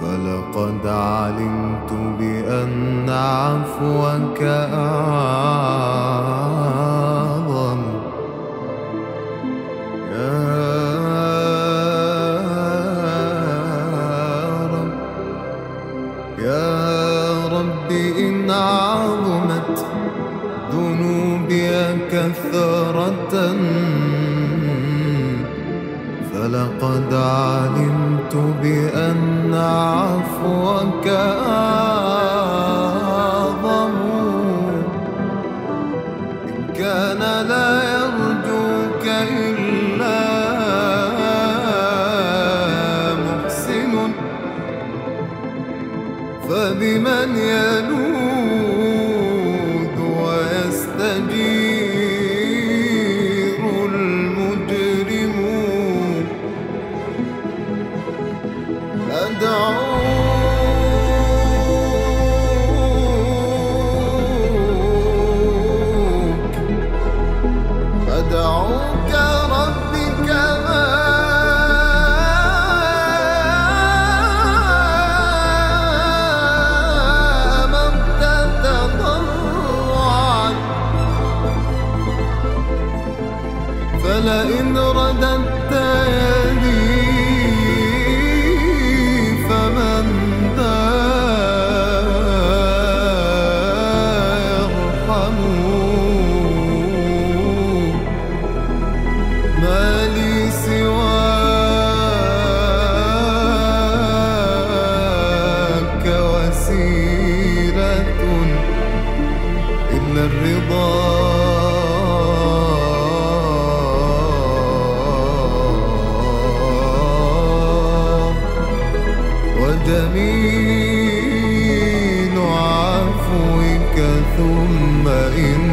فلقد علمت بأن عفوك أعظم. ذنوبي كثرة. فلقد علمت بأن عفوك أعظم. إن كان لا يرجوك إلا محسن. فبمن يلوم ولئن رددت يدي فمن ذا يرحم ما لي سواك وسيلة إلا الرضا ثم إن